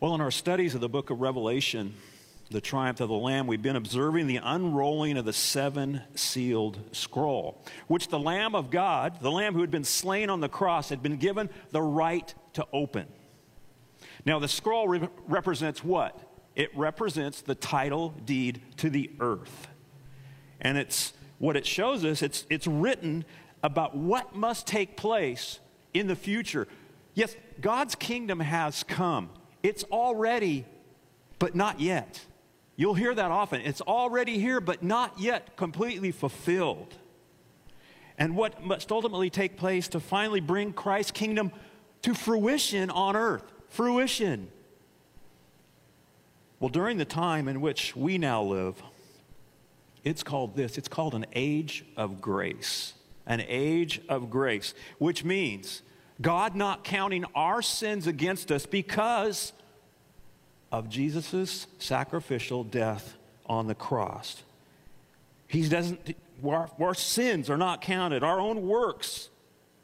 Well, in our studies of the book of Revelation, the triumph of the Lamb, we've been observing the unrolling of the seven sealed scroll, which the Lamb of God, the Lamb who had been slain on the cross, had been given the right to open. Now, the scroll re- represents what? It represents the title deed to the earth. And it's what it shows us, it's, it's written about what must take place in the future. Yes, God's kingdom has come. It's already, but not yet. You'll hear that often. It's already here, but not yet completely fulfilled. And what must ultimately take place to finally bring Christ's kingdom to fruition on earth? Fruition. Well, during the time in which we now live, it's called this it's called an age of grace. An age of grace, which means God not counting our sins against us because of Jesus' sacrificial death on the cross. He doesn't, our, our sins are not counted, our own works.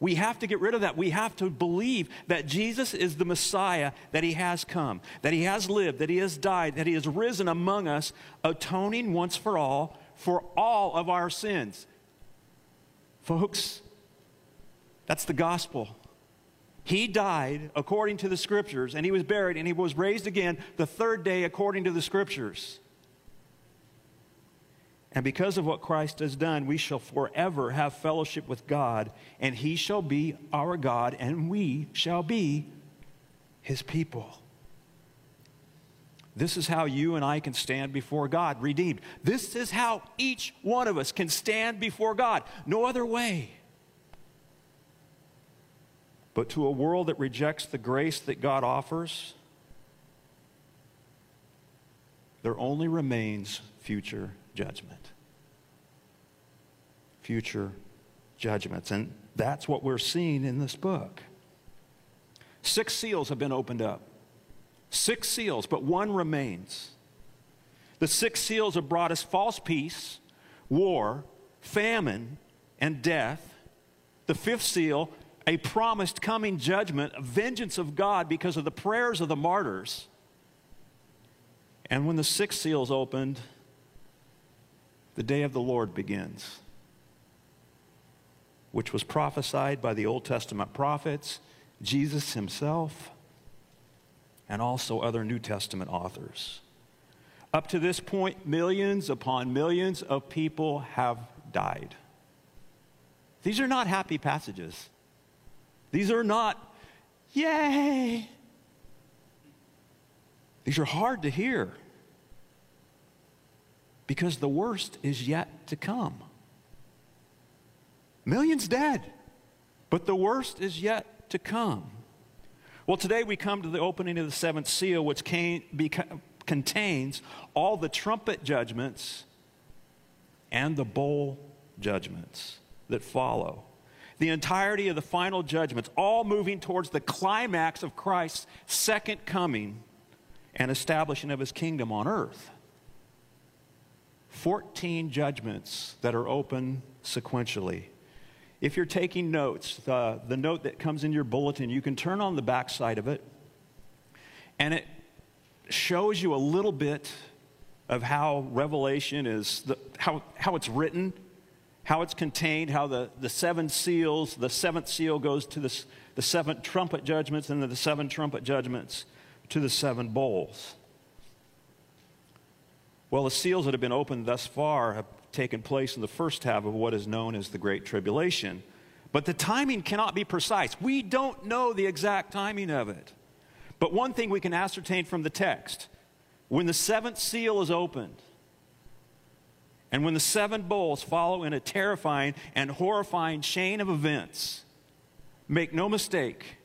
We have to get rid of that. We have to believe that Jesus is the Messiah, that he has come, that he has lived, that he has died, that he has risen among us, atoning once for all for all of our sins. Folks, that's the gospel. He died according to the scriptures, and he was buried, and he was raised again the third day according to the scriptures. And because of what Christ has done, we shall forever have fellowship with God, and he shall be our God, and we shall be his people. This is how you and I can stand before God, redeemed. This is how each one of us can stand before God. No other way. But to a world that rejects the grace that God offers, there only remains future judgment. Future judgments. And that's what we're seeing in this book. Six seals have been opened up. Six seals, but one remains. The six seals have brought us false peace, war, famine, and death. The fifth seal a promised coming judgment, a vengeance of God because of the prayers of the martyrs. And when the sixth seal is opened, the day of the Lord begins, which was prophesied by the Old Testament prophets, Jesus himself, and also other New Testament authors. Up to this point, millions upon millions of people have died. These are not happy passages. These are not, yay. These are hard to hear because the worst is yet to come. Millions dead, but the worst is yet to come. Well, today we come to the opening of the seventh seal, which came, beca- contains all the trumpet judgments and the bowl judgments that follow the entirety of the final judgments, all moving towards the climax of Christ's second coming and establishing of his kingdom on earth. 14 judgments that are open sequentially. If you're taking notes, the, the note that comes in your bulletin, you can turn on the back side of it, and it shows you a little bit of how Revelation is, the, how, how it's written how it's contained, how the, the seven seals, the seventh seal goes to the, the seven trumpet judgments, and then the seven trumpet judgments to the seven bowls. Well, the seals that have been opened thus far have taken place in the first half of what is known as the Great Tribulation. But the timing cannot be precise. We don't know the exact timing of it. But one thing we can ascertain from the text when the seventh seal is opened, and when the seven bowls follow in a terrifying and horrifying chain of events, make no mistake,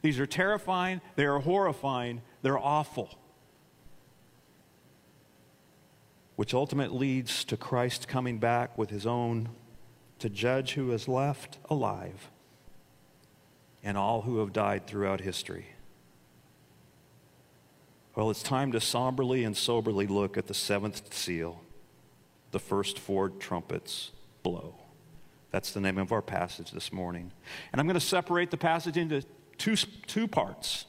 these are terrifying, they are horrifying, they're awful. Which ultimately leads to Christ coming back with his own to judge who is left alive and all who have died throughout history. Well, it's time to somberly and soberly look at the seventh seal the first four trumpets blow. That's the name of our passage this morning. And I'm going to separate the passage into two, two parts.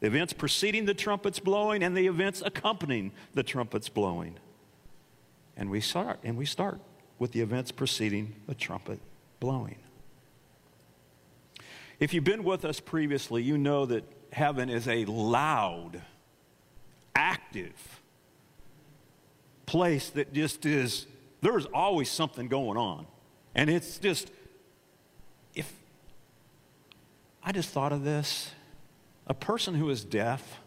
the events preceding the trumpets blowing and the events accompanying the trumpets blowing. And we start, and we start with the events preceding the trumpet blowing. If you've been with us previously, you know that heaven is a loud, active place that just is, there's always something going on. And it's just, if, I just thought of this. A person who is deaf,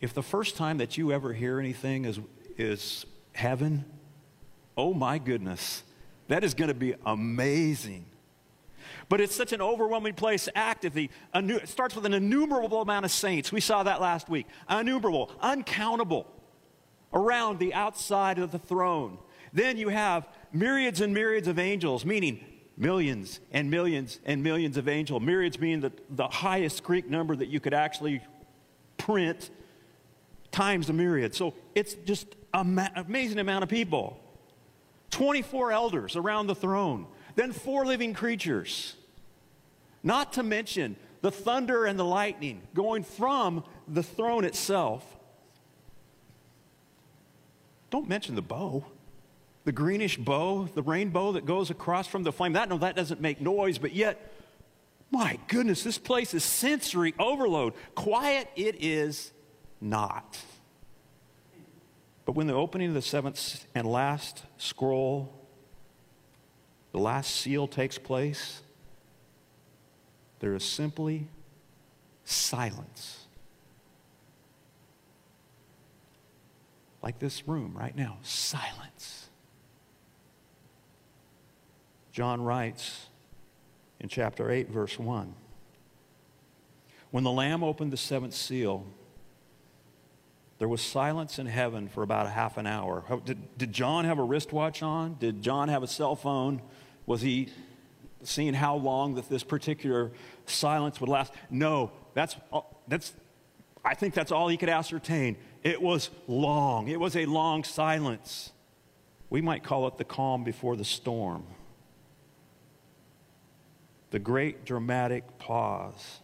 if the first time that you ever hear anything is, is heaven, oh my goodness, that is going to be amazing. But it's such an overwhelming place actively. It starts with an innumerable amount of saints. We saw that last week. Innumerable, uncountable, around the outside of the throne. Then you have myriads and myriads of angels, meaning millions and millions and millions of angels. Myriads being the, the highest Greek number that you could actually print times a myriad. So it's just an amazing amount of people. 24 elders around the throne then four living creatures. Not to mention the thunder and the lightning going from the throne itself. Don't mention the bow. The greenish bow, the rainbow that goes across from the flame. That no, that doesn't make noise, but yet, my goodness, this place is sensory overload. Quiet it is not. But when the opening of the seventh and last scroll the last seal takes place, there is simply silence. Like this room right now, silence. John writes in chapter 8, verse 1 When the Lamb opened the seventh seal, there was silence in heaven for about a half an hour. Did, did John have a wristwatch on? Did John have a cell phone? Was he seeing how long that this particular silence would last? No, that's, that's, I think that's all he could ascertain. It was long, it was a long silence. We might call it the calm before the storm. The great dramatic pause.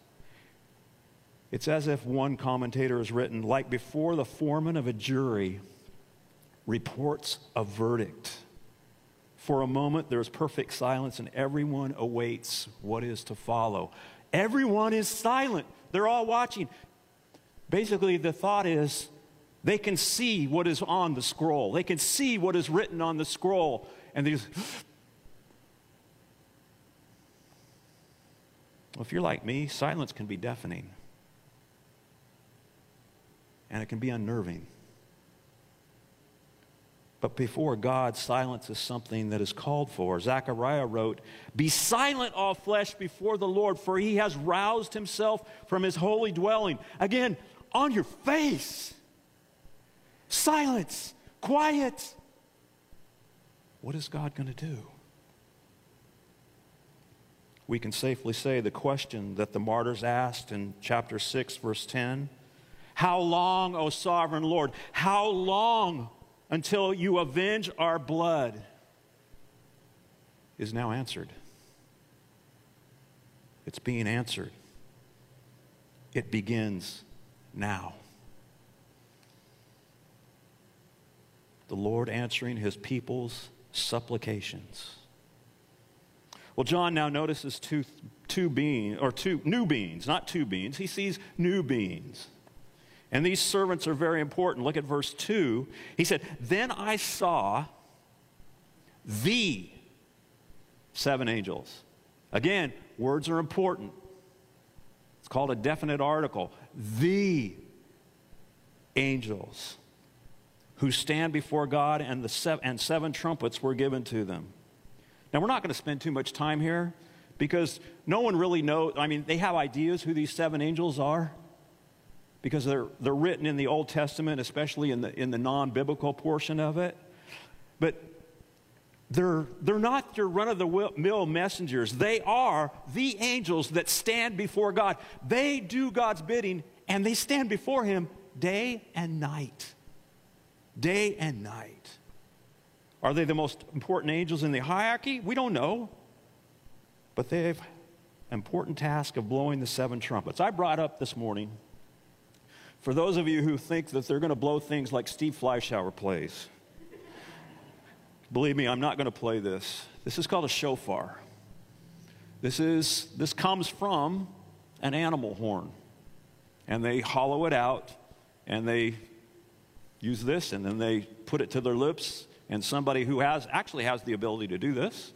It's as if one commentator has written, like before the foreman of a jury reports a verdict. For a moment, there's perfect silence, and everyone awaits what is to follow. Everyone is silent. They're all watching. Basically, the thought is they can see what is on the scroll, they can see what is written on the scroll, and they just. Well, if you're like me, silence can be deafening. And it can be unnerving. But before God, silence is something that is called for. Zechariah wrote, Be silent, all flesh, before the Lord, for he has roused himself from his holy dwelling. Again, on your face. Silence, quiet. What is God going to do? We can safely say the question that the martyrs asked in chapter 6, verse 10 How long, O sovereign Lord? How long? until you avenge our blood is now answered. It's being answered. It begins now. The Lord answering his people's supplications. Well, John now notices two, two beings, or two new beings, not two beings. He sees new beings. And these servants are very important. Look at verse 2. He said, Then I saw the seven angels. Again, words are important. It's called a definite article. The angels who stand before God, and, the seven, and seven trumpets were given to them. Now, we're not going to spend too much time here because no one really knows. I mean, they have ideas who these seven angels are because they're, they're written in the Old Testament, especially in the, in the non biblical portion of it. But they're, they're not your run of the mill messengers. They are the angels that stand before God. They do God's bidding and they stand before Him day and night. Day and night. Are they the most important angels in the hierarchy? We don't know. But they have an important task of blowing the seven trumpets. I brought up this morning For those of you who think that they're going to blow things like Steve Fleischhauer plays, believe me, I'm not going to play this. This is called a shofar. This, is, this comes from an animal horn. And they hollow it out and they use this and then they put it to their lips. And somebody who has actually has the ability to do this,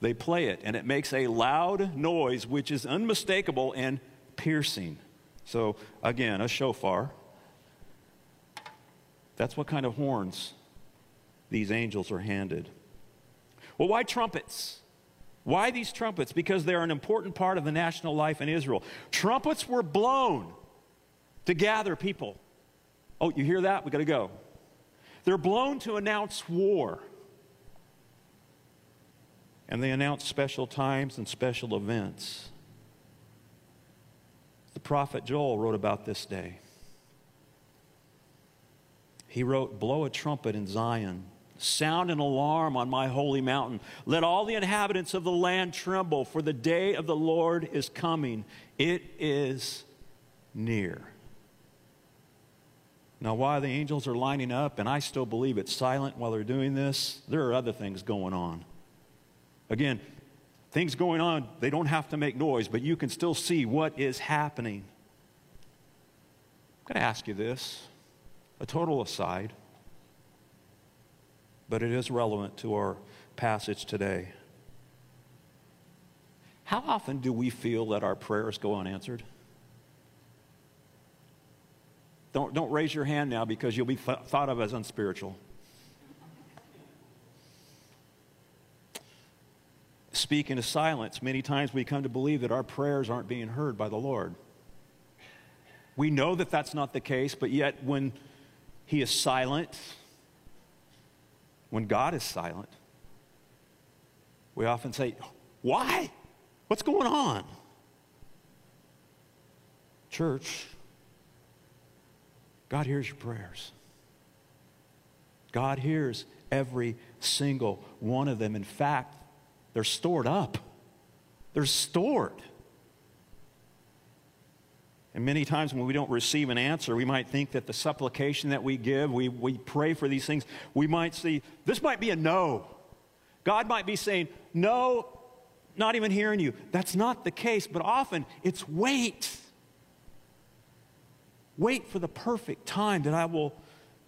they play it and it makes a loud noise which is unmistakable and piercing. So, again, a shofar. That's what kind of horns these angels are handed. Well, why trumpets? Why these trumpets? Because they're an important part of the national life in Israel. Trumpets were blown to gather people. Oh, you hear that? We got to go. They're blown to announce war. And they announce special times and special events. The prophet Joel wrote about this day. He wrote, Blow a trumpet in Zion Sound an alarm on my holy mountain. Let all the inhabitants of the land tremble, for the day of the Lord is coming. It is near. Now, while the angels are lining up, and I still believe it's silent while they're doing this, there are other things going on. Again, things going on, they don't have to make noise, but you can still see what is happening. I'm going to ask you this a total aside but it is relevant to our passage today. How often do we feel that our prayers go unanswered? Don't, don't raise your hand now because you'll be th- thought of as unspiritual. Speaking of silence, many times we come to believe that our prayers aren't being heard by the Lord. We know that that's not the case, but yet when He is silent, when God is silent, we often say, Why? What's going on? Church, God hears your prayers. God hears every single one of them. In fact, they're stored up, they're stored. And many times when we don't receive an answer, we might think that the supplication that we give, we, we pray for these things, we might see this might be a no. God might be saying, no, not even hearing you. That's not the case, but often it's wait. Wait for the perfect time that I will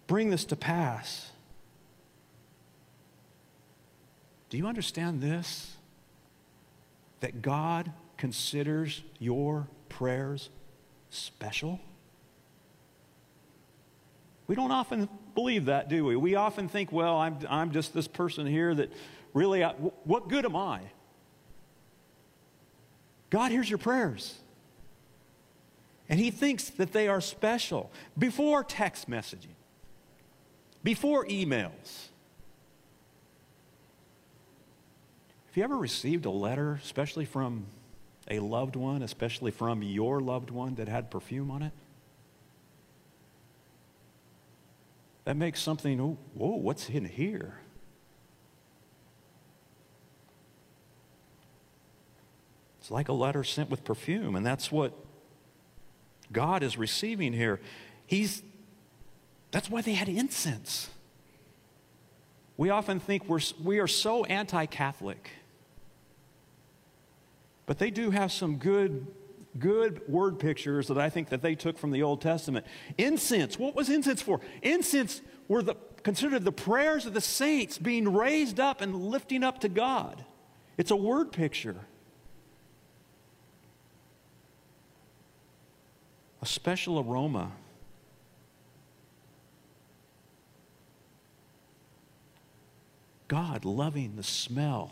bring this to pass. Do you understand this? That God considers your prayers special? We don't often believe that, do we? We often think, well, I'm, I'm just this person here that really, I, what good am I? God hears your prayers. And He thinks that they are special. Before text messaging, before emails. Have you ever received a letter, especially from a loved one, especially from your loved one that had perfume on it? That makes something, oh, whoa, what's in here? It's like a letter sent with perfume, and that's what God is receiving here. He's, that's why they had incense. We often think we're, we are so anti Catholic but they do have some good good word pictures that I think that they took from the Old Testament. Incense, what was incense for? Incense were the, considered the prayers of the saints being raised up and lifting up to God. It's a word picture. A special aroma. God loving the smell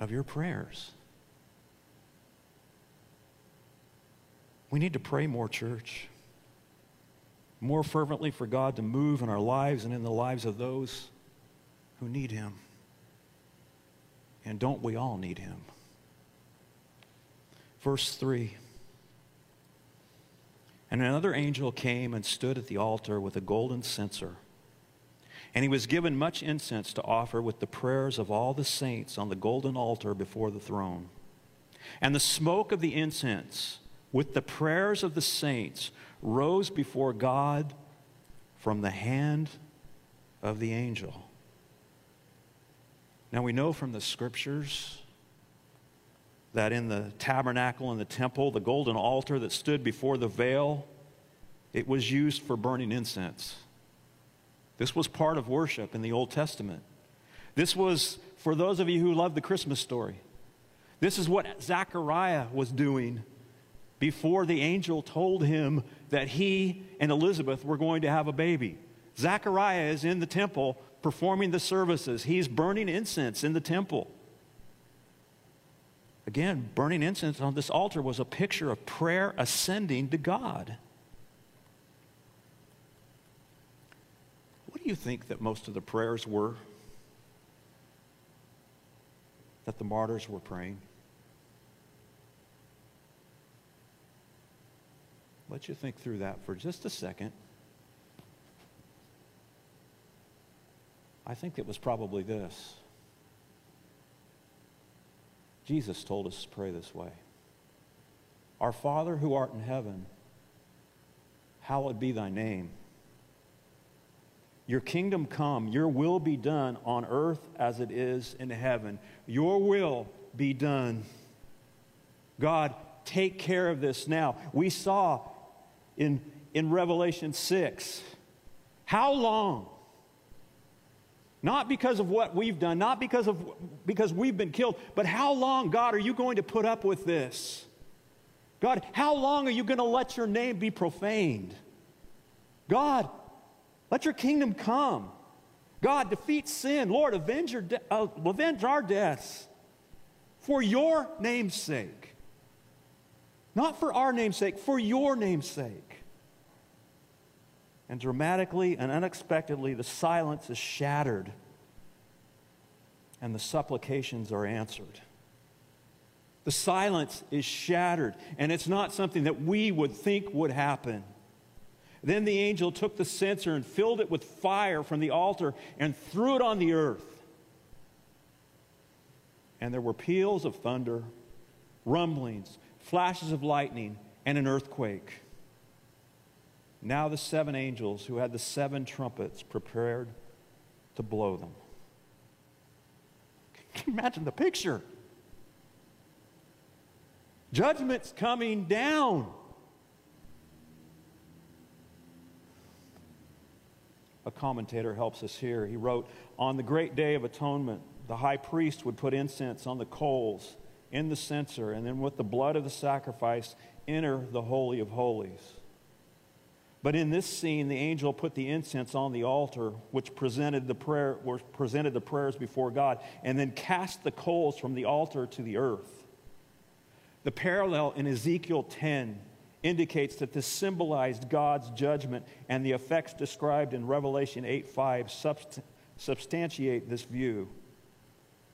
of your prayers. We need to pray more, church. More fervently for God to move in our lives and in the lives of those who need Him. And don't we all need Him? Verse 3 And another angel came and stood at the altar with a golden censer and he was given much incense to offer with the prayers of all the saints on the golden altar before the throne. And the smoke of the incense with the prayers of the saints, rose before God from the hand of the angel. Now we know from the scriptures that in the tabernacle and the temple, the golden altar that stood before the veil, it was used for burning incense. This was part of worship in the Old Testament. This was, for those of you who love the Christmas story, this is what Zechariah was doing before the angel told him that he and Elizabeth were going to have a baby. Zechariah is in the temple performing the services, he's burning incense in the temple. Again, burning incense on this altar was a picture of prayer ascending to God. What do you think that most of the prayers were that the martyrs were praying? Let you think through that for just a second. I think it was probably this. Jesus told us to pray this way Our Father who art in heaven, hallowed be thy name. Your kingdom come, your will be done on earth as it is in heaven. Your will be done. God, take care of this now. We saw in, in Revelation 6 how long not because of what we've done, not because of because we've been killed, but how long, God, are you going to put up with this? God, how long are you going to let your name be profaned? God, let your kingdom come. God, defeat sin. Lord, avenge, your de- uh, avenge our deaths for your name's sake. Not for our name's sake, for your name's sake. And dramatically and unexpectedly, the silence is shattered and the supplications are answered. The silence is shattered, and it's not something that we would think would happen. Then the angel took the censer and filled it with fire from the altar and threw it on the earth. And there were peals of thunder, rumblings, flashes of lightning, and an earthquake. Now the seven angels who had the seven trumpets prepared to blow them. Can you imagine the picture? Judgment's coming down. A commentator helps us here. He wrote On the great day of atonement, the high priest would put incense on the coals in the censer, and then with the blood of the sacrifice, enter the Holy of Holies. But in this scene, the angel put the incense on the altar, which presented the, prayer, presented the prayers before God, and then cast the coals from the altar to the earth. The parallel in Ezekiel 10 indicates that this symbolized God's judgment, and the effects described in Revelation 8 5 subst- substantiate this view.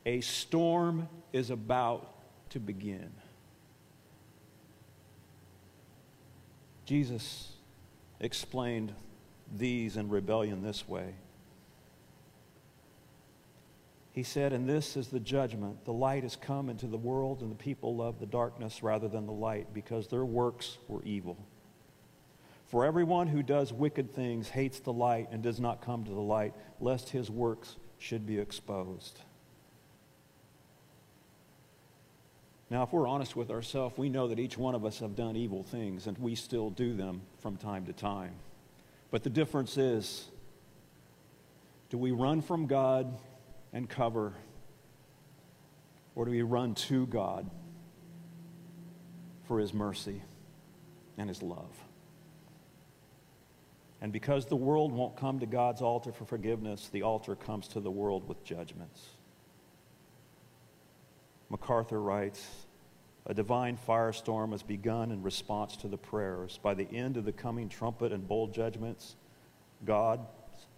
A storm is about to begin. Jesus explained these in rebellion this way. He said, And this is the judgment. The light has come into the world, and the people love the darkness rather than the light because their works were evil. For everyone who does wicked things hates the light and does not come to the light, lest his works should be exposed. Now, if we're honest with ourselves, we know that each one of us have done evil things, and we still do them from time to time. But the difference is do we run from God and cover, or do we run to God for His mercy and His love? And because the world won't come to God's altar for forgiveness, the altar comes to the world with judgments. MacArthur writes A divine firestorm has begun in response to the prayers. By the end of the coming trumpet and bowl judgments, God,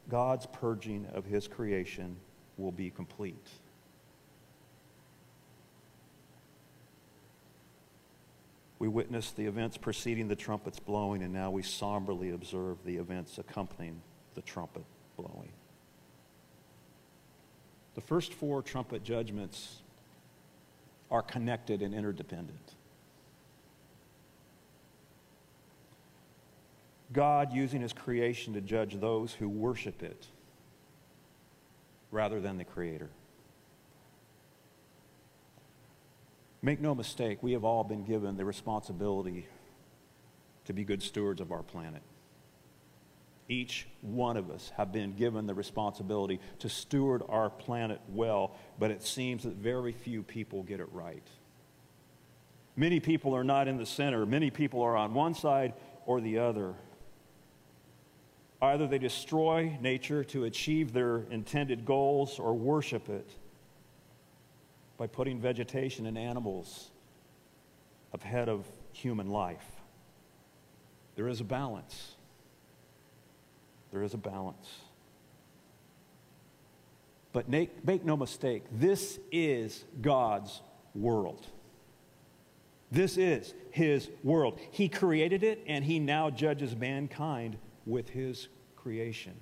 God's purging of his creation will be complete. We witnessed the events preceding the trumpet's blowing, and now we somberly observe the events accompanying the trumpet blowing. The first four trumpet judgments are connected and interdependent. God using his creation to judge those who worship it rather than the Creator. Make no mistake, we have all been given the responsibility to be good stewards of our planet. Each one of us have been given the responsibility to steward our planet well, but it seems that very few people get it right. Many people are not in the center. Many people are on one side or the other. Either they destroy nature to achieve their intended goals or worship it by putting vegetation and animals ahead of human life. There is a balance. There is a balance. But make, make no mistake, this is God's world. This is His world. He created it, and He now judges mankind with His creation.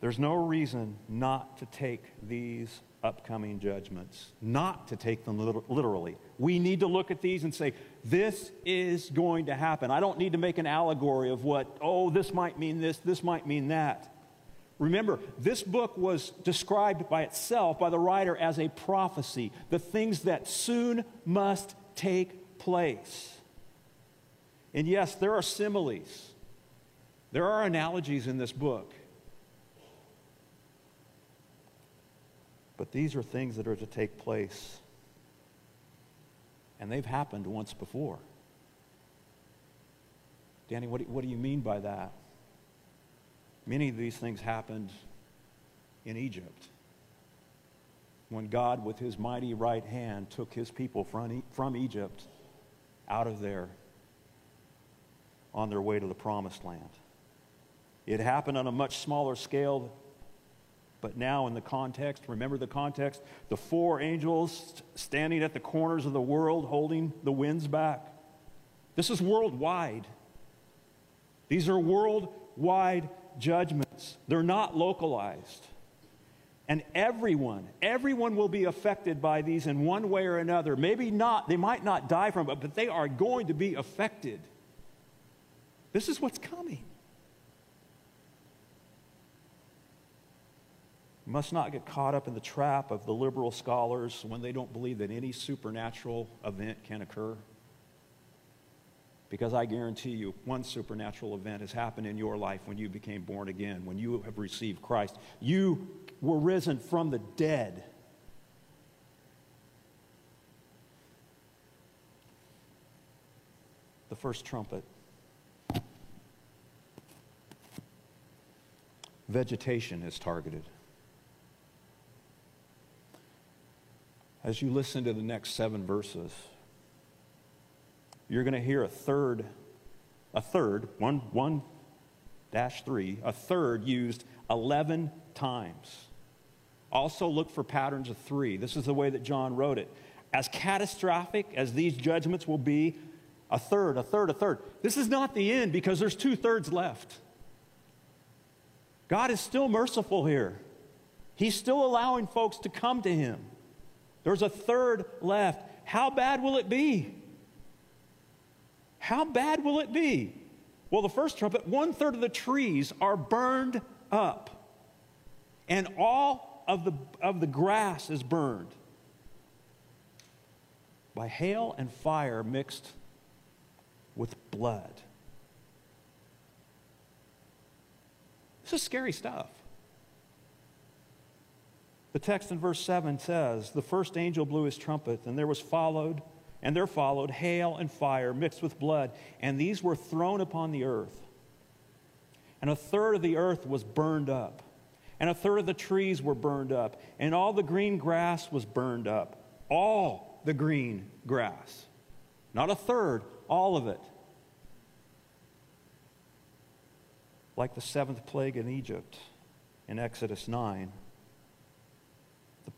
There's no reason not to take these upcoming judgments, not to take them literally. We need to look at these and say, this is going to happen. I don't need to make an allegory of what, oh, this might mean this, this might mean that. Remember, this book was described by itself, by the writer, as a prophecy, the things that soon must take place. And yes, there are similes, there are analogies in this book. But these are things that are to take place. And they've happened once before. Danny, what do, what do you mean by that? Many of these things happened in Egypt when God, with his mighty right hand, took his people from, from Egypt out of there on their way to the promised land. It happened on a much smaller scale but now, in the context, remember the context? The four angels standing at the corners of the world holding the winds back. This is worldwide. These are worldwide judgments, they're not localized. And everyone, everyone will be affected by these in one way or another. Maybe not, they might not die from it, but they are going to be affected. This is what's coming. Must not get caught up in the trap of the liberal scholars when they don't believe that any supernatural event can occur. Because I guarantee you, one supernatural event has happened in your life when you became born again, when you have received Christ. You were risen from the dead. The first trumpet. Vegetation is targeted. As you listen to the next seven verses, you're going to hear a third, a third, one, one dash three, a third used 11 times. Also, look for patterns of three. This is the way that John wrote it. As catastrophic as these judgments will be, a third, a third, a third. This is not the end because there's two thirds left. God is still merciful here. He's still allowing folks to come to Him. There's a third left. How bad will it be? How bad will it be? Well, the first trumpet, one third of the trees are burned up, and all of the, of the grass is burned by hail and fire mixed with blood. This is scary stuff. The text in verse 7 says, The first angel blew his trumpet, and there was followed, and there followed hail and fire mixed with blood, and these were thrown upon the earth. And a third of the earth was burned up, and a third of the trees were burned up, and all the green grass was burned up. All the green grass. Not a third, all of it. Like the seventh plague in Egypt in Exodus 9.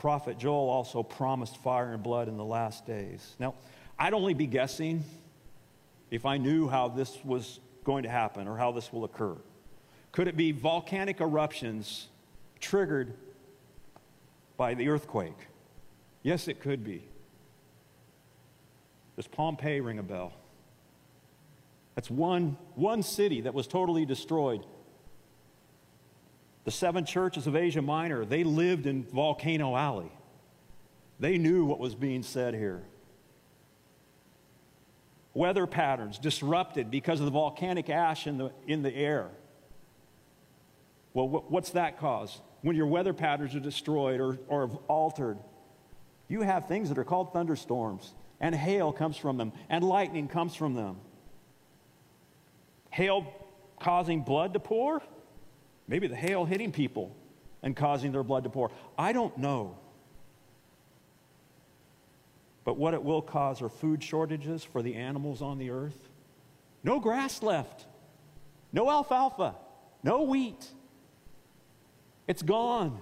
Prophet Joel also promised fire and blood in the last days. Now, I'd only be guessing if I knew how this was going to happen or how this will occur. Could it be volcanic eruptions triggered by the earthquake? Yes, it could be. Does Pompeii ring a bell? That's one, one city that was totally destroyed. The seven churches of Asia Minor, they lived in Volcano Alley. They knew what was being said here. Weather patterns disrupted because of the volcanic ash in the, in the air. Well, what's that cause? When your weather patterns are destroyed or, or altered, you have things that are called thunderstorms, and hail comes from them, and lightning comes from them. Hail causing blood to pour? Maybe the hail hitting people and causing their blood to pour. I don't know. But what it will cause are food shortages for the animals on the earth. No grass left, no alfalfa, no wheat. It's gone,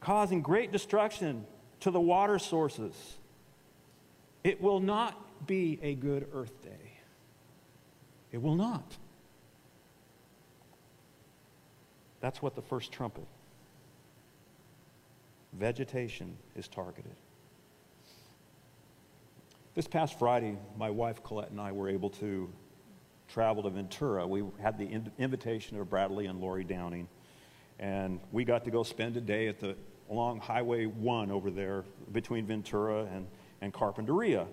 causing great destruction to the water sources. It will not be a good earth day. It will not. That's what the first trumpet. Vegetation is targeted. This past Friday, my wife Colette and I were able to travel to Ventura. We had the invitation of Bradley and Lori Downing, and we got to go spend a day at the along Highway 1 over there between Ventura and, and Carpinteria.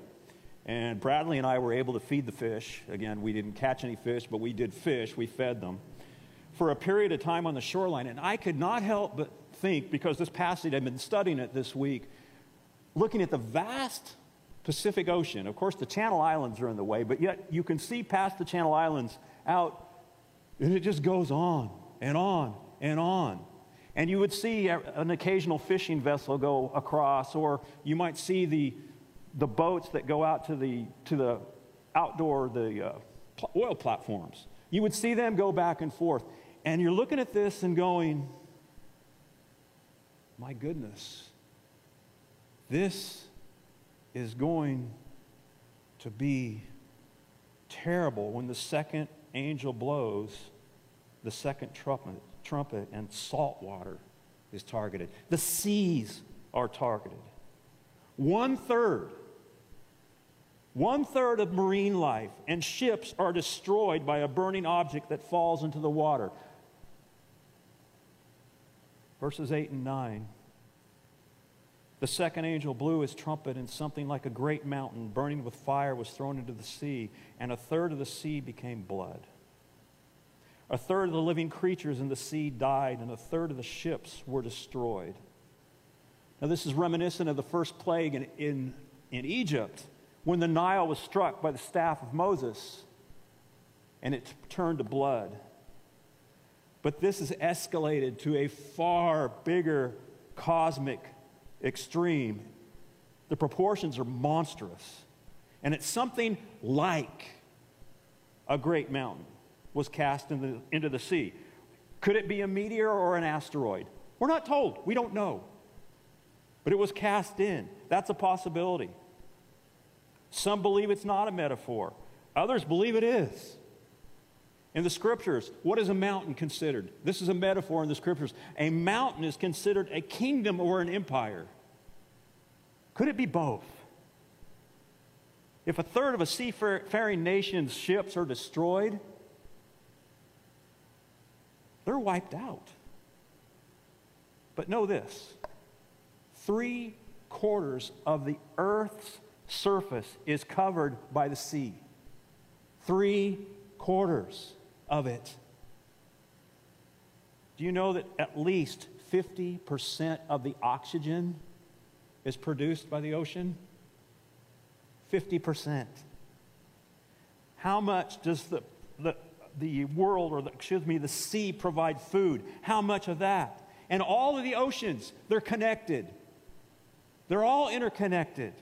And Bradley and I were able to feed the fish. Again, we didn't catch any fish, but we did fish. We fed them for a period of time on the shoreline. And I could not help but think, because this passage, I've been studying it this week, looking at the vast Pacific Ocean. Of course, the Channel Islands are in the way, but yet you can see past the Channel Islands out, and it just goes on and on and on. And you would see an occasional fishing vessel go across, or you might see the, the boats that go out to the, to the outdoor, the uh, oil platforms. You would see them go back and forth. And you're looking at this and going, my goodness, this is going to be terrible when the second angel blows the second trumpet, trumpet and salt water is targeted. The seas are targeted. One third, one third of marine life and ships are destroyed by a burning object that falls into the water verses 8 and 9. The second angel blew his trumpet, and something like a great mountain burning with fire was thrown into the sea, and a third of the sea became blood. A third of the living creatures in the sea died, and a third of the ships were destroyed. Now, this is reminiscent of the first plague in, in, in Egypt when the Nile was struck by the staff of Moses and it turned to blood. But this is escalated to a far bigger cosmic extreme. The proportions are monstrous. And it's something like a great mountain was cast in the, into the sea. Could it be a meteor or an asteroid? We're not told. We don't know. But it was cast in. That's a possibility. Some believe it's not a metaphor, others believe it is. In the scriptures, what is a mountain considered? This is a metaphor in the scriptures. A mountain is considered a kingdom or an empire. Could it be both? If a third of a seafaring nation's ships are destroyed, they're wiped out. But know this three quarters of the earth's surface is covered by the sea. Three quarters of it. Do you know that at least 50% of the oxygen is produced by the ocean? 50%. How much does the, the, the world, or the, excuse me, the sea provide food? How much of that? And all of the oceans, they're connected. They're all interconnected.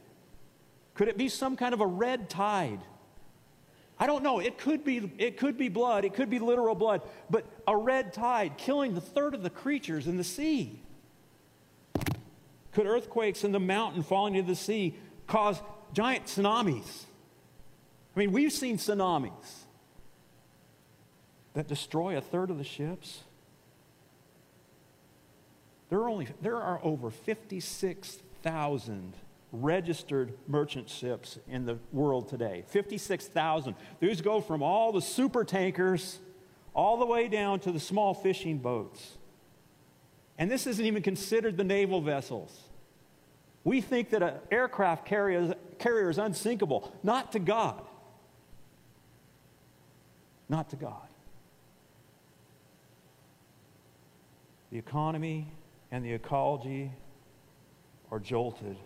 Could it be some kind of a red tide? I don't know. It could be, it could be blood. It could be literal blood. But a red tide killing the third of the creatures in the sea. Could earthquakes in the mountain falling into the sea cause giant tsunamis? I mean, we've seen tsunamis that destroy a third of the ships. There are, only, there are over 56,000 registered merchant ships in the world today 56,000. These go from all the super tankers all the way down to the small fishing boats. And this isn't even considered the naval vessels. We think that an aircraft carrier, carrier is unsinkable. Not to God. Not to God. The economy and the ecology are jolted.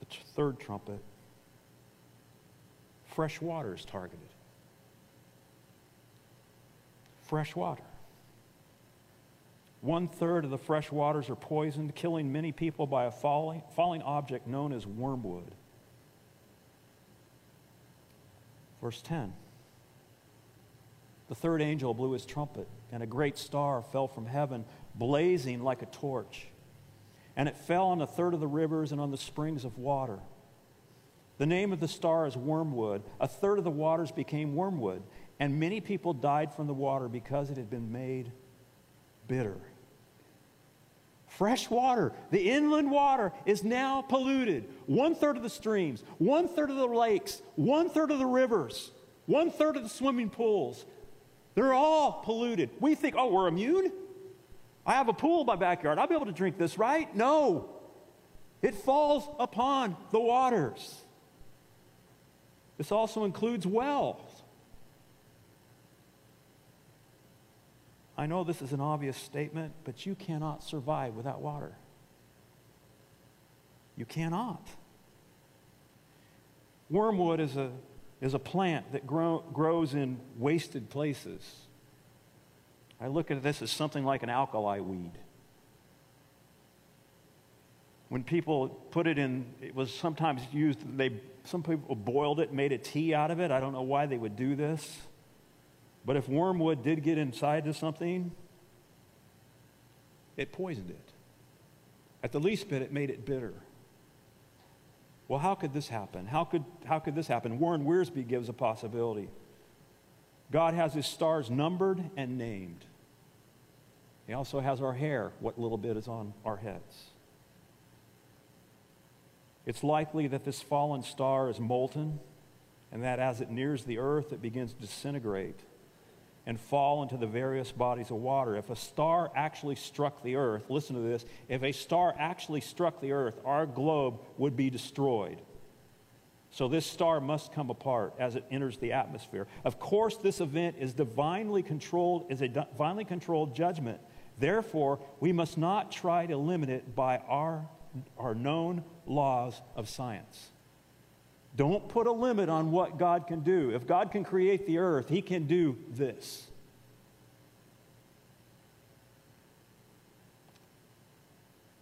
The t- third trumpet fresh water is targeted. Fresh water. One third of the fresh waters are poisoned, killing many people by a falling, falling object known as wormwood. Verse 10 The third angel blew his trumpet, and a great star fell from heaven, blazing like a torch. And it fell on a third of the rivers and on the springs of water. The name of the star is wormwood. A third of the waters became wormwood, and many people died from the water because it had been made bitter. Fresh water, the inland water, is now polluted. One third of the streams, one third of the lakes, one third of the rivers, one third of the swimming pools. They're all polluted. We think, oh, we're immune? I have a pool in my backyard. I'll be able to drink this, right? No. It falls upon the waters. This also includes wells. I know this is an obvious statement, but you cannot survive without water. You cannot. Wormwood is a, is a plant that grow, grows in wasted places. I look at this as something like an alkali weed. When people put it in, it was sometimes used, they, some people boiled it, made a tea out of it. I don't know why they would do this. But if wormwood did get inside of something, it poisoned it. At the least bit, it made it bitter. Well, how could this happen? How could, how could this happen? Warren Wiersbe gives a possibility. God has his stars numbered and named. He also has our hair, what little bit is on our heads. It's likely that this fallen star is molten and that as it nears the earth, it begins to disintegrate and fall into the various bodies of water. If a star actually struck the earth, listen to this, if a star actually struck the earth, our globe would be destroyed. So this star must come apart as it enters the atmosphere. Of course, this event is divinely controlled, is a divinely controlled judgment. Therefore, we must not try to limit it by our, our known laws of science. Don't put a limit on what God can do. If God can create the earth, He can do this.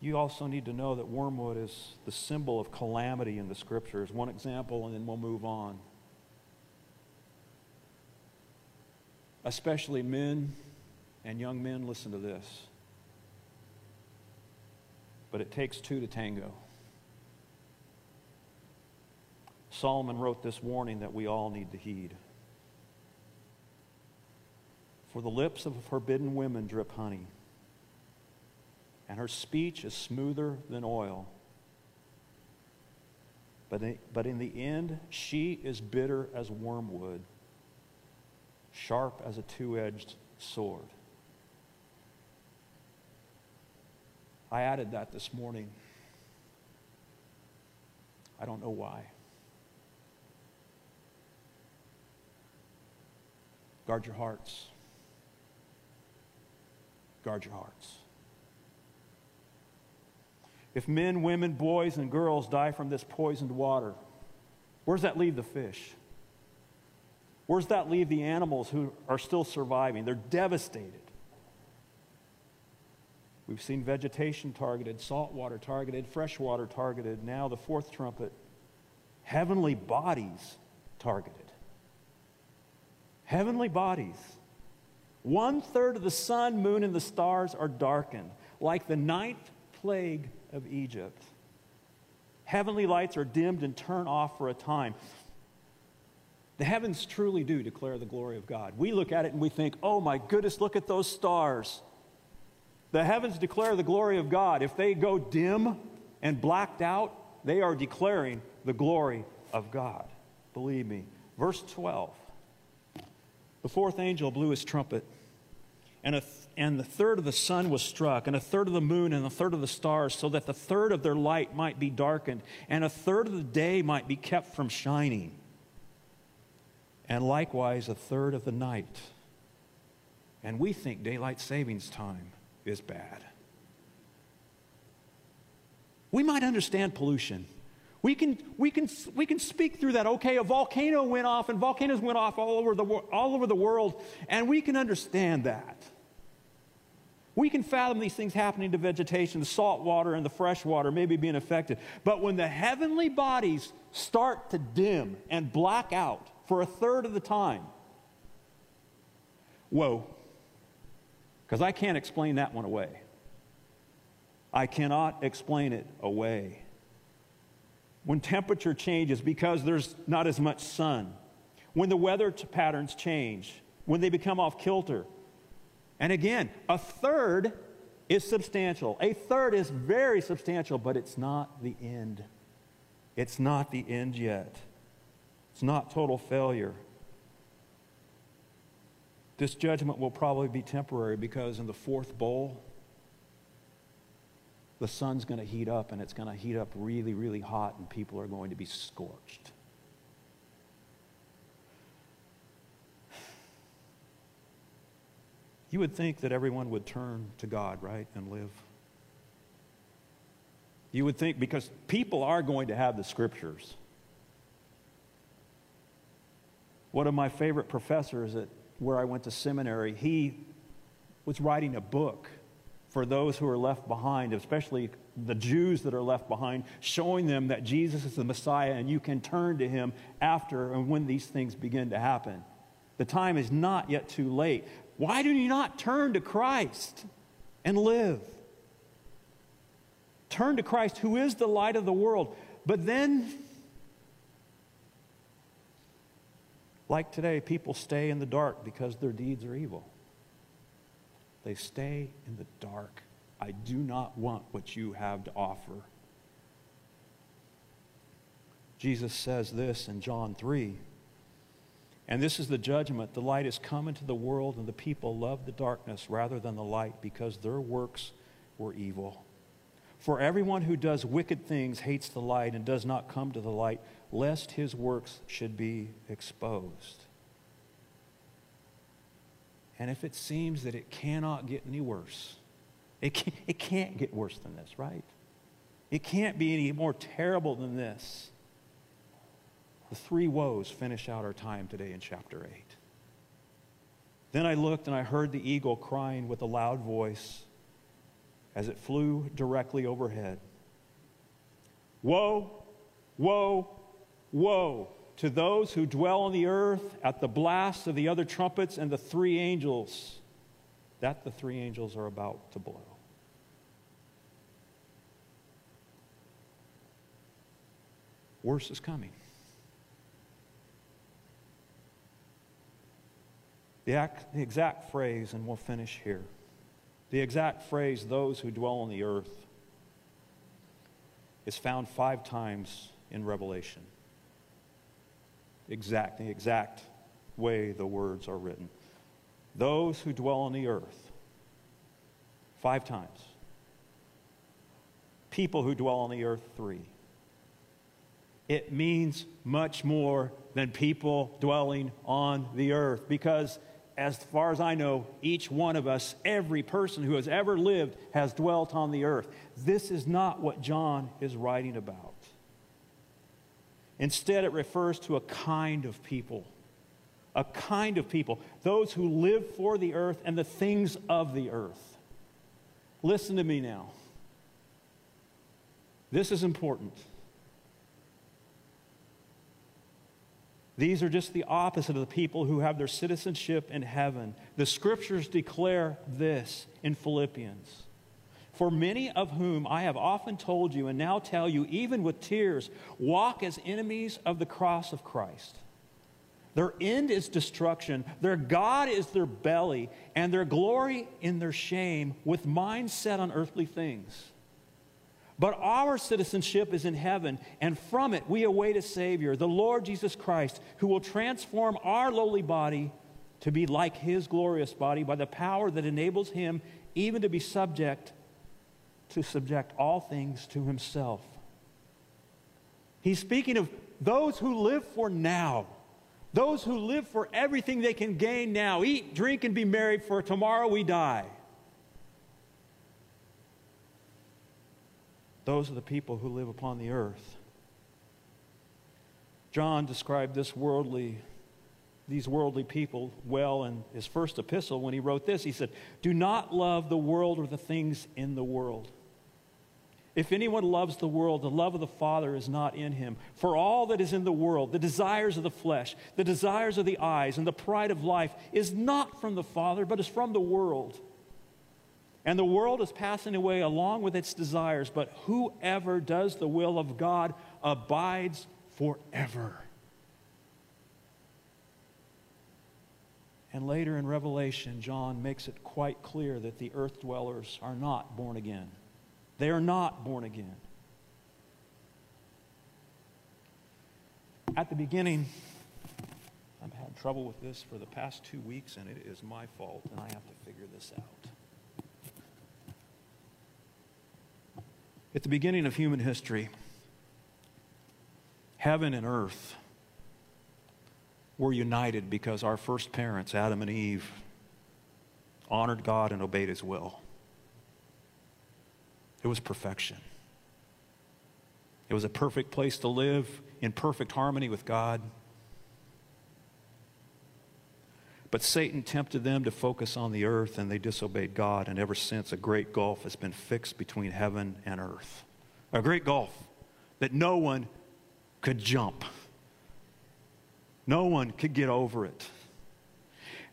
You also need to know that wormwood is the symbol of calamity in the scriptures. One example, and then we'll move on. Especially men and young men, listen to this. But it takes two to tango. Solomon wrote this warning that we all need to heed. For the lips of forbidden women drip honey, and her speech is smoother than oil. But, but in the end, she is bitter as wormwood, sharp as a two edged sword. I added that this morning. I don't know why. Guard your hearts. Guard your hearts. If men, women, boys, and girls die from this poisoned water, where does that leave the fish? Where does that leave the animals who are still surviving? They're devastated. We've seen vegetation targeted, salt water targeted, freshwater targeted. Now, the fourth trumpet, heavenly bodies targeted heavenly bodies. One third of the sun, moon, and the stars are darkened, like the ninth plague of Egypt. Heavenly lights are dimmed and turned off for a time. The heavens truly do declare the glory of God. We look at it and we think, oh my goodness, look at those stars. The heavens declare the glory of God. If they go dim and blacked out, they are declaring the glory of God. Believe me. Verse 12 The fourth angel blew his trumpet, and, a and the third of the sun was struck, and a third of the moon, and a third of the stars, so that the third of their light might be darkened, and a third of the day might be kept from shining, and likewise a third of the night. And we think daylight savings time is bad. We might understand pollution. We can, we, can, we can speak through that. Okay, a volcano went off, and volcanoes went off all over, the, all over the world, and we can understand that. We can fathom these things happening to vegetation, the salt water and the fresh water maybe being affected. But when the heavenly bodies start to dim and black out for a third of the time, whoa, because I can't explain that one away. I cannot explain it away. When temperature changes because there's not as much sun, when the weather patterns change, when they become off kilter. And again, a third is substantial. A third is very substantial, but it's not the end. It's not the end yet. It's not total failure. This judgment will probably be temporary because in the fourth bowl, the sun's going to heat up and it's going to heat up really, really hot, and people are going to be scorched. You would think that everyone would turn to God, right, and live. You would think because people are going to have the scriptures. One of my favorite professors at where I went to seminary, he was writing a book for those who are left behind, especially the Jews that are left behind, showing them that Jesus is the Messiah and you can turn to him after and when these things begin to happen. The time is not yet too late. Why do you not turn to Christ and live? Turn to Christ, who is the light of the world. But then Like today, people stay in the dark because their deeds are evil. They stay in the dark. I do not want what you have to offer. Jesus says this in John 3. And this is the judgment. The light is come into the world, and the people love the darkness rather than the light because their works were evil. For everyone who does wicked things hates the light and does not come to the light lest his works should be exposed. And if it seems that it cannot get any worse, it can't, it can't get worse than this, right? It can't be any more terrible than this. The three woes finish out our time today in chapter 8. Then I looked and I heard the eagle crying with a loud voice as it flew directly overhead Woe, woe, Woe to those who dwell on the earth at the blast of the other trumpets and the three angels that the three angels are about to blow. Worse is coming. The, act, the exact phrase, and we'll finish here. The exact phrase, those who dwell on the earth, is found five times in Revelation exact, the exact way the words are written. Those who dwell on the earth, five times. People who dwell on the earth, three. It means much more than people dwelling on the earth because, as far as I know, each one of us, every person who has ever lived, has dwelt on the earth. This is not what John is writing about. Instead, it refers to a kind of people. A kind of people. Those who live for the earth and the things of the earth. Listen to me now. This is important. These are just the opposite of the people who have their citizenship in heaven. The scriptures declare this in Philippians. For many of whom I have often told you and now tell you, even with tears, walk as enemies of the cross of Christ. Their end is destruction. Their God is their belly, and their glory in their shame, with minds set on earthly things. But our citizenship is in heaven, and from it we await a Savior, the Lord Jesus Christ, who will transform our lowly body to be like his glorious body by the power that enables him even to be subject to subject all things to himself. He's speaking of those who live for now, those who live for everything they can gain now, eat, drink, and be married, for tomorrow we die. Those are the people who live upon the earth. John described this worldly, these worldly people well in his first epistle when he wrote this. He said, Do not love the world or the things in the world. If anyone loves the world, the love of the Father is not in him. For all that is in the world, the desires of the flesh, the desires of the eyes, and the pride of life, is not from the Father, but is from the world. And the world is passing away along with its desires, but whoever does the will of God abides forever. And later in Revelation, John makes it quite clear that the earth dwellers are not born again. They are not born again. At the beginning, I've had trouble with this for the past two weeks, and it is my fault, and I have to figure this out. At the beginning of human history, heaven and earth were united because our first parents, Adam and Eve, honored God and obeyed his will. It was perfection. It was a perfect place to live in perfect harmony with God. But Satan tempted them to focus on the earth and they disobeyed God. And ever since, a great gulf has been fixed between heaven and earth. A great gulf that no one could jump, no one could get over it.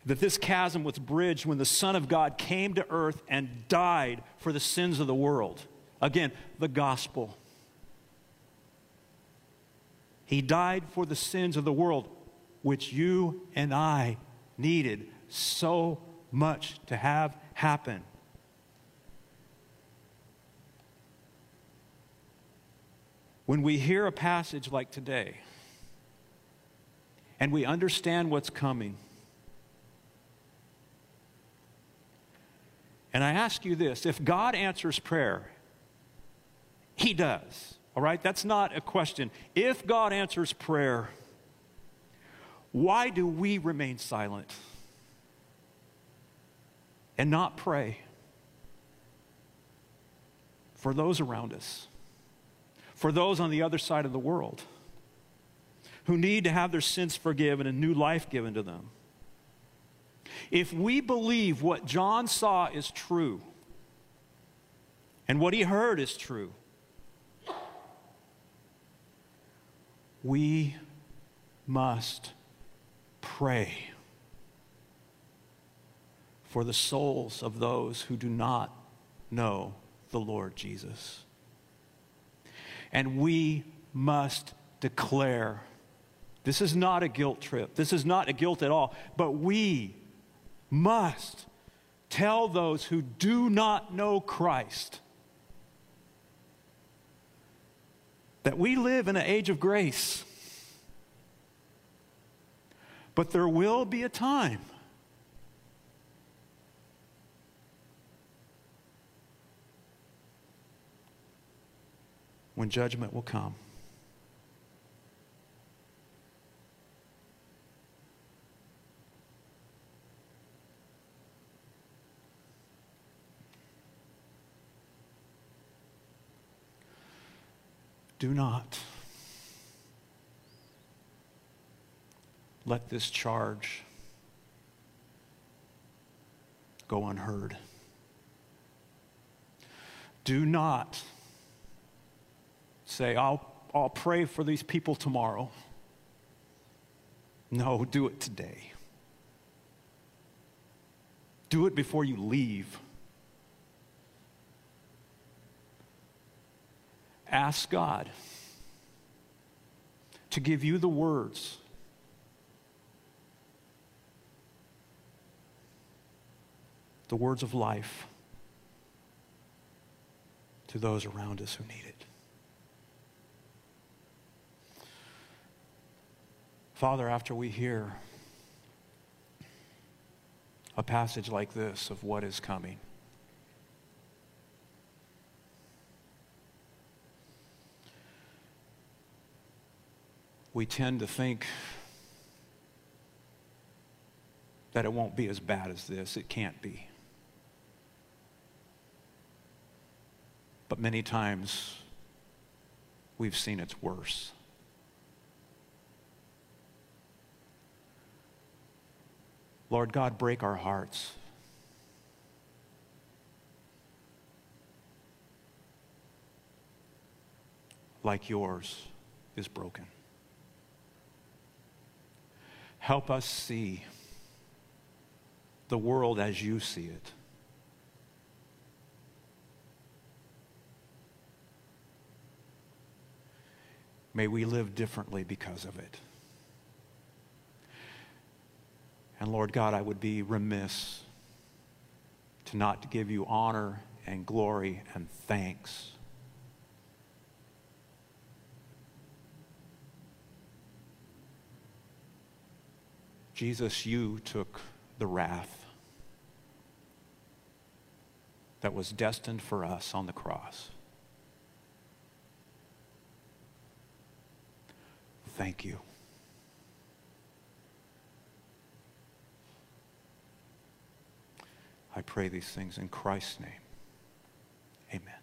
That this chasm was bridged when the Son of God came to earth and died for the sins of the world. Again, the gospel. He died for the sins of the world, which you and I needed so much to have happen. When we hear a passage like today, and we understand what's coming, And I ask you this if God answers prayer, He does. All right? That's not a question. If God answers prayer, why do we remain silent and not pray for those around us, for those on the other side of the world who need to have their sins forgiven and new life given to them? If we believe what John saw is true and what he heard is true, we must pray for the souls of those who do not know the Lord Jesus. And we must declare this is not a guilt trip. This is not a guilt at all. But we must tell those who do not know Christ that we live in an age of grace. But there will be a time when judgment will come. Do not let this charge go unheard. Do not say, I'll, I'll pray for these people tomorrow. No, do it today. Do it before you leave. Ask God to give you the words the words of life to those around us who need it. Father, after we hear a passage like this of what is coming, we tend to think that it won't be as bad as this. It can't be. But many times we've seen it's worse. Lord God, break our hearts. Like yours is broken. Help us see the world as you see it. May we live differently because of it. And Lord God, I would be remiss to not give you honor and glory and thanks Jesus, you took the wrath that was destined for us on the cross. Thank you. I pray these things in Christ's name. Amen.